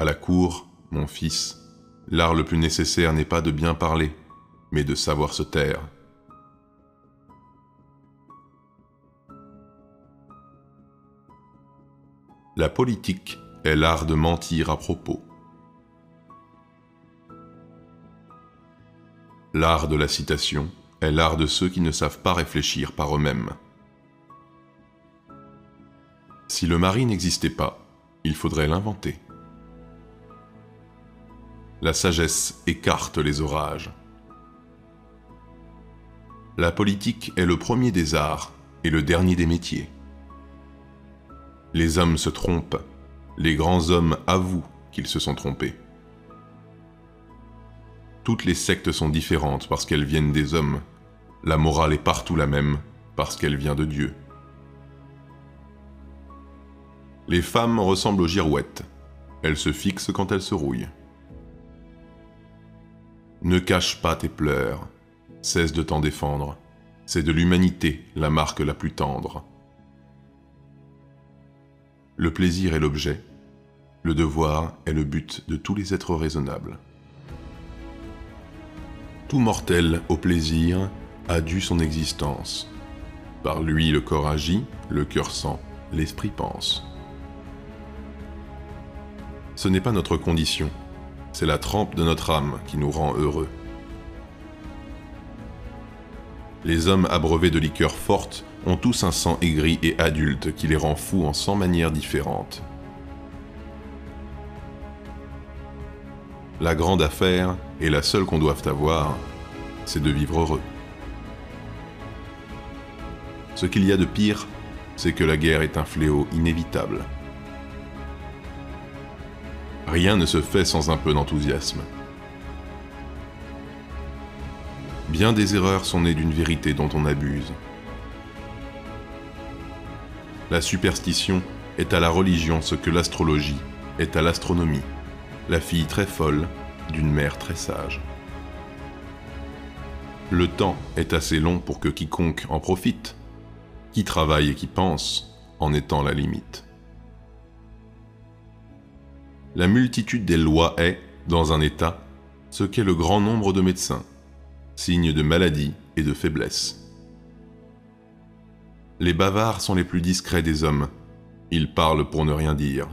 À la cour, mon fils, l'art le plus nécessaire n'est pas de bien parler, mais de savoir se taire. La politique est l'art de mentir à propos. L'art de la citation est l'art de ceux qui ne savent pas réfléchir par eux-mêmes. Si le mari n'existait pas, il faudrait l'inventer. La sagesse écarte les orages. La politique est le premier des arts et le dernier des métiers. Les hommes se trompent, les grands hommes avouent qu'ils se sont trompés. Toutes les sectes sont différentes parce qu'elles viennent des hommes. La morale est partout la même parce qu'elle vient de Dieu. Les femmes ressemblent aux girouettes. Elles se fixent quand elles se rouillent. Ne cache pas tes pleurs, cesse de t'en défendre. C'est de l'humanité la marque la plus tendre. Le plaisir est l'objet, le devoir est le but de tous les êtres raisonnables. Tout mortel au plaisir a dû son existence. Par lui le corps agit, le cœur sent, l'esprit pense. Ce n'est pas notre condition, c'est la trempe de notre âme qui nous rend heureux. Les hommes abreuvés de liqueurs fortes ont tous un sang aigri et adulte qui les rend fous en cent manières différentes. La grande affaire, et la seule qu'on doive avoir, c'est de vivre heureux. Ce qu'il y a de pire, c'est que la guerre est un fléau inévitable. Rien ne se fait sans un peu d'enthousiasme. Bien des erreurs sont nées d'une vérité dont on abuse. La superstition est à la religion ce que l'astrologie est à l'astronomie, la fille très folle d'une mère très sage. Le temps est assez long pour que quiconque en profite, qui travaille et qui pense, en étant la limite. La multitude des lois est, dans un État, ce qu'est le grand nombre de médecins, signe de maladie et de faiblesse. Les bavards sont les plus discrets des hommes, ils parlent pour ne rien dire.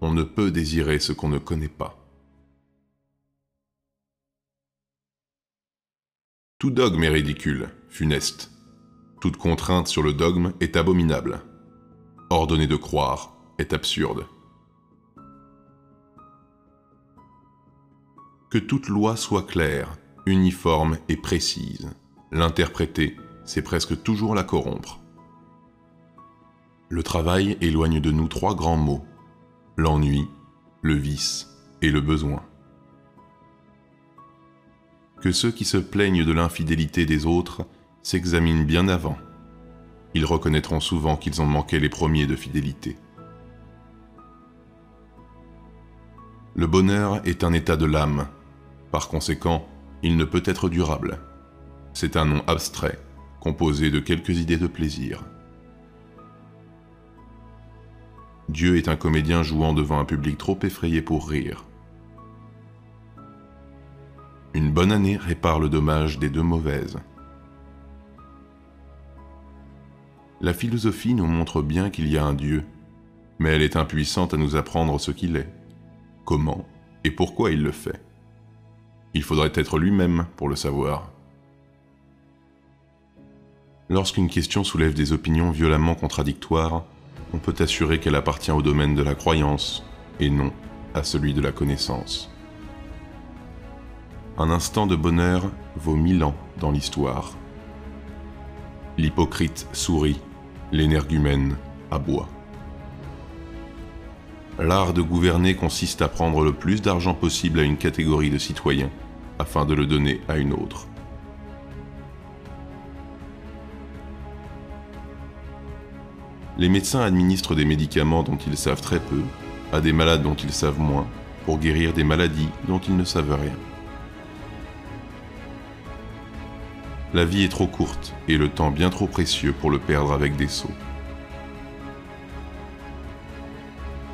On ne peut désirer ce qu'on ne connaît pas. Tout dogme est ridicule, funeste. Toute contrainte sur le dogme est abominable. Ordonner de croire est absurde. Que toute loi soit claire, uniforme et précise. L'interpréter, c'est presque toujours la corrompre. Le travail éloigne de nous trois grands mots, l'ennui, le vice et le besoin. Que ceux qui se plaignent de l'infidélité des autres s'examinent bien avant. Ils reconnaîtront souvent qu'ils ont manqué les premiers de fidélité. Le bonheur est un état de l'âme. Par conséquent, il ne peut être durable. C'est un nom abstrait, composé de quelques idées de plaisir. Dieu est un comédien jouant devant un public trop effrayé pour rire. Une bonne année répare le dommage des deux mauvaises. La philosophie nous montre bien qu'il y a un Dieu, mais elle est impuissante à nous apprendre ce qu'il est, comment et pourquoi il le fait. Il faudrait être lui-même pour le savoir. Lorsqu'une question soulève des opinions violemment contradictoires, on peut assurer qu'elle appartient au domaine de la croyance et non à celui de la connaissance. Un instant de bonheur vaut mille ans dans l'histoire. L'hypocrite sourit, l'énergumène aboie. L'art de gouverner consiste à prendre le plus d'argent possible à une catégorie de citoyens afin de le donner à une autre. Les médecins administrent des médicaments dont ils savent très peu à des malades dont ils savent moins pour guérir des maladies dont ils ne savent rien. La vie est trop courte et le temps bien trop précieux pour le perdre avec des sots.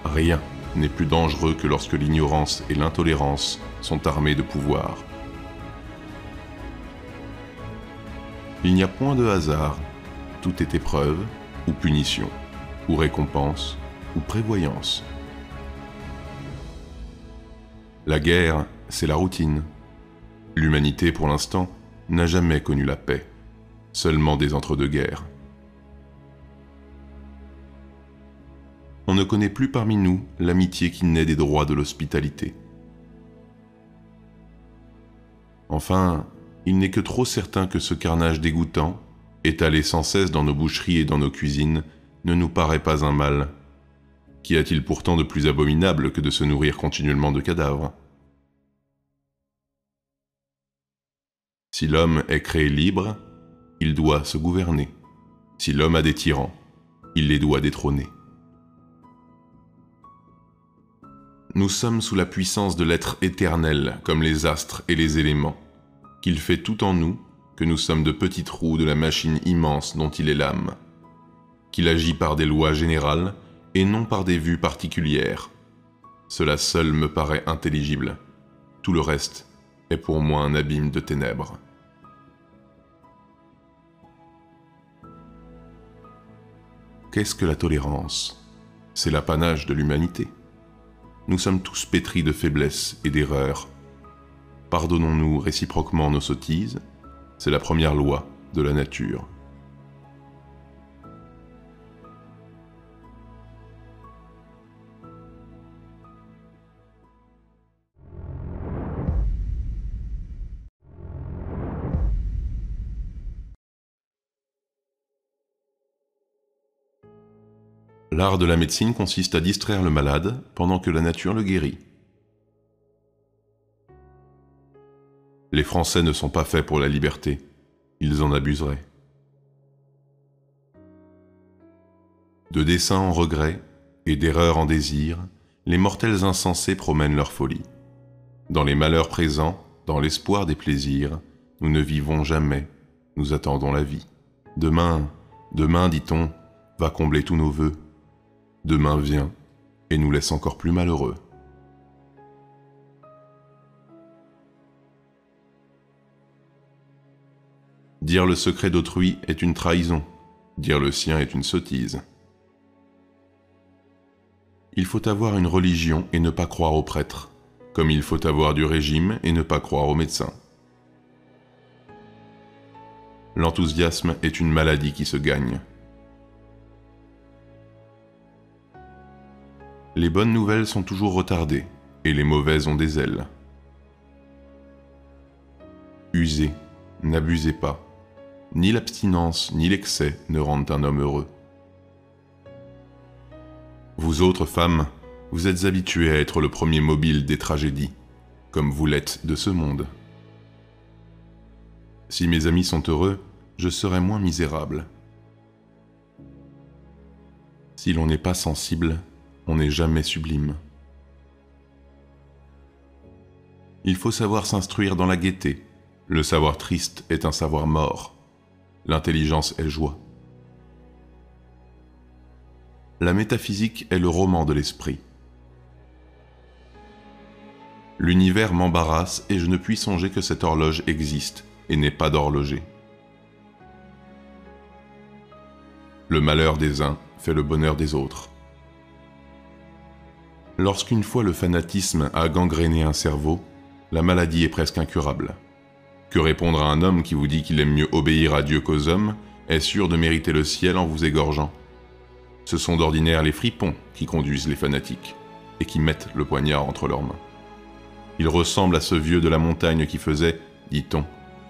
Rien n'est plus dangereux que lorsque l'ignorance et l'intolérance sont armées de pouvoir. Il n'y a point de hasard, tout est épreuve ou punition, ou récompense ou prévoyance. La guerre, c'est la routine. L'humanité, pour l'instant, n'a jamais connu la paix, seulement des entre-deux-guerres. On ne connaît plus parmi nous l'amitié qui naît des droits de l'hospitalité. Enfin, il n'est que trop certain que ce carnage dégoûtant, étalé sans cesse dans nos boucheries et dans nos cuisines, ne nous paraît pas un mal. Qu'y a-t-il pourtant de plus abominable que de se nourrir continuellement de cadavres? Si l'homme est créé libre, il doit se gouverner. Si l'homme a des tyrans, il les doit détrôner. Nous sommes sous la puissance de l'être éternel comme les astres et les éléments, qu'il fait tout en nous, que nous sommes de petits trous de la machine immense dont il est l'âme, qu'il agit par des lois générales et non par des vues particulières. Cela seul me paraît intelligible. Tout le reste est pour moi un abîme de ténèbres. Qu'est-ce que la tolérance? C'est l'apanage de l'humanité. Nous sommes tous pétris de faiblesses et d'erreurs. Pardonnons-nous réciproquement nos sottises, c'est la première loi de la nature. L'art de la médecine consiste à distraire le malade pendant que la nature le guérit. Les Français ne sont pas faits pour la liberté, ils en abuseraient. De dessein en regret et d'erreur en désir, les mortels insensés promènent leur folie. Dans les malheurs présents, dans l'espoir des plaisirs, nous ne vivons jamais, nous attendons la vie. Demain, demain, dit-on, va combler tous nos voeux demain vient et nous laisse encore plus malheureux. Dire le secret d'autrui est une trahison, dire le sien est une sottise. Il faut avoir une religion et ne pas croire aux prêtres, comme il faut avoir du régime et ne pas croire aux médecins. L'enthousiasme est une maladie qui se gagne. Les bonnes nouvelles sont toujours retardées et les mauvaises ont des ailes. Usez, n'abusez pas. Ni l'abstinence ni l'excès ne rendent un homme heureux. Vous autres femmes, vous êtes habituées à être le premier mobile des tragédies, comme vous l'êtes de ce monde. Si mes amis sont heureux, je serai moins misérable. Si l'on n'est pas sensible, on n'est jamais sublime. Il faut savoir s'instruire dans la gaieté. Le savoir triste est un savoir mort. L'intelligence est joie. La métaphysique est le roman de l'esprit. L'univers m'embarrasse et je ne puis songer que cette horloge existe et n'est pas d'horloger. Le malheur des uns fait le bonheur des autres. Lorsqu'une fois le fanatisme a gangréné un cerveau, la maladie est presque incurable. Que répondre à un homme qui vous dit qu'il aime mieux obéir à Dieu qu'aux hommes est sûr de mériter le ciel en vous égorgeant Ce sont d'ordinaire les fripons qui conduisent les fanatiques et qui mettent le poignard entre leurs mains. Il ressemble à ce vieux de la montagne qui faisait, dit-on,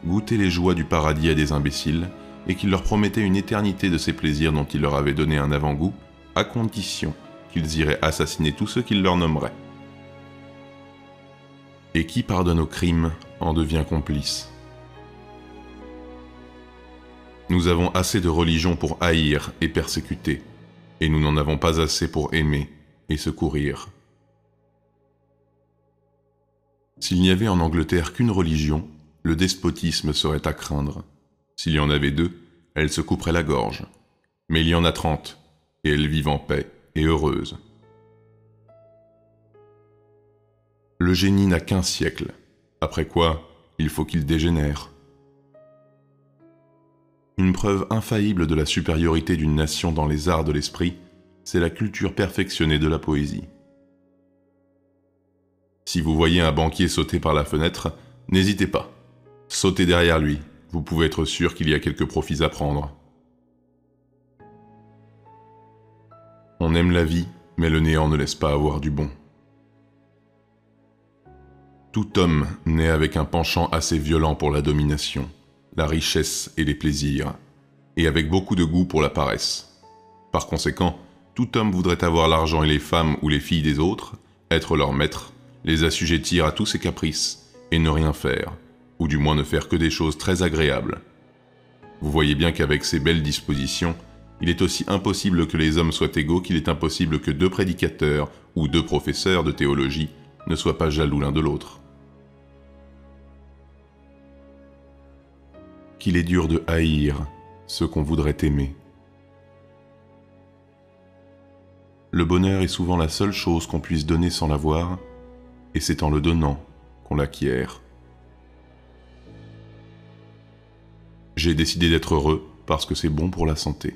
goûter les joies du paradis à des imbéciles et qui leur promettait une éternité de ces plaisirs dont il leur avait donné un avant-goût, à condition qu'ils iraient assassiner tous ceux qu'ils leur nommeraient. Et qui pardonne aux crimes en devient complice. Nous avons assez de religion pour haïr et persécuter, et nous n'en avons pas assez pour aimer et secourir. S'il n'y avait en Angleterre qu'une religion, le despotisme serait à craindre. S'il y en avait deux, elle se couperait la gorge. Mais il y en a trente, et elles vivent en paix et heureuses. Le génie n'a qu'un siècle, après quoi il faut qu'il dégénère. Une preuve infaillible de la supériorité d'une nation dans les arts de l'esprit, c'est la culture perfectionnée de la poésie. Si vous voyez un banquier sauter par la fenêtre, n'hésitez pas. Sautez derrière lui, vous pouvez être sûr qu'il y a quelques profits à prendre. On aime la vie, mais le néant ne laisse pas avoir du bon. Tout homme naît avec un penchant assez violent pour la domination, la richesse et les plaisirs, et avec beaucoup de goût pour la paresse. Par conséquent, tout homme voudrait avoir l'argent et les femmes ou les filles des autres, être leur maître, les assujettir à tous ses caprices, et ne rien faire, ou du moins ne faire que des choses très agréables. Vous voyez bien qu'avec ces belles dispositions, il est aussi impossible que les hommes soient égaux qu'il est impossible que deux prédicateurs ou deux professeurs de théologie ne soient pas jaloux l'un de l'autre. qu'il est dur de haïr ce qu'on voudrait aimer. Le bonheur est souvent la seule chose qu'on puisse donner sans l'avoir, et c'est en le donnant qu'on l'acquiert. J'ai décidé d'être heureux parce que c'est bon pour la santé.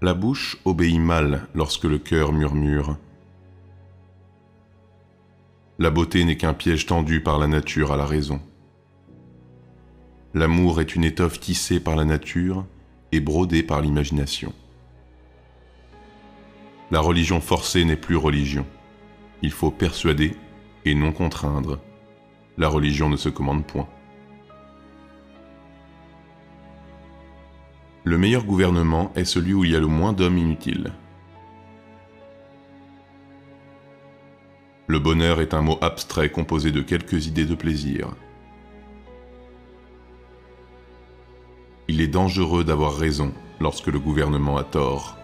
La bouche obéit mal lorsque le cœur murmure. La beauté n'est qu'un piège tendu par la nature à la raison. L'amour est une étoffe tissée par la nature et brodée par l'imagination. La religion forcée n'est plus religion. Il faut persuader et non contraindre. La religion ne se commande point. Le meilleur gouvernement est celui où il y a le moins d'hommes inutiles. Le bonheur est un mot abstrait composé de quelques idées de plaisir. Il est dangereux d'avoir raison lorsque le gouvernement a tort.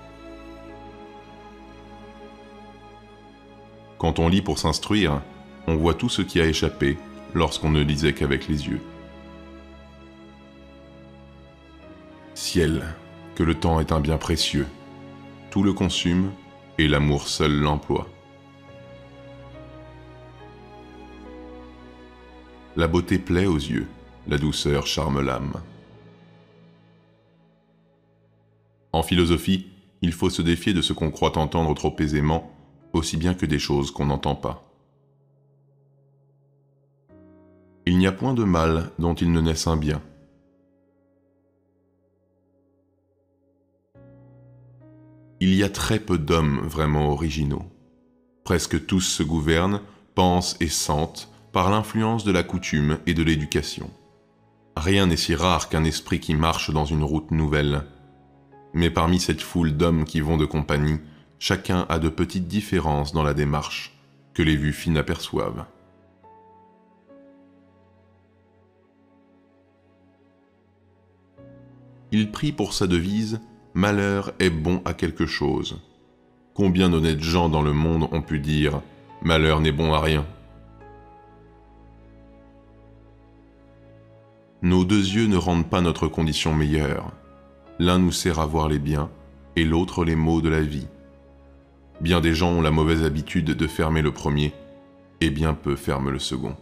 Quand on lit pour s'instruire, on voit tout ce qui a échappé lorsqu'on ne lisait qu'avec les yeux. Que le temps est un bien précieux. Tout le consume et l'amour seul l'emploie. La beauté plaît aux yeux, la douceur charme l'âme. En philosophie, il faut se défier de ce qu'on croit entendre trop aisément, aussi bien que des choses qu'on n'entend pas. Il n'y a point de mal dont il ne naisse un bien. Il y a très peu d'hommes vraiment originaux. Presque tous se gouvernent, pensent et sentent par l'influence de la coutume et de l'éducation. Rien n'est si rare qu'un esprit qui marche dans une route nouvelle. Mais parmi cette foule d'hommes qui vont de compagnie, chacun a de petites différences dans la démarche que les vues fines aperçoivent. Il prie pour sa devise Malheur est bon à quelque chose. Combien d'honnêtes gens dans le monde ont pu dire Malheur n'est bon à rien Nos deux yeux ne rendent pas notre condition meilleure. L'un nous sert à voir les biens et l'autre les maux de la vie. Bien des gens ont la mauvaise habitude de fermer le premier et bien peu ferment le second.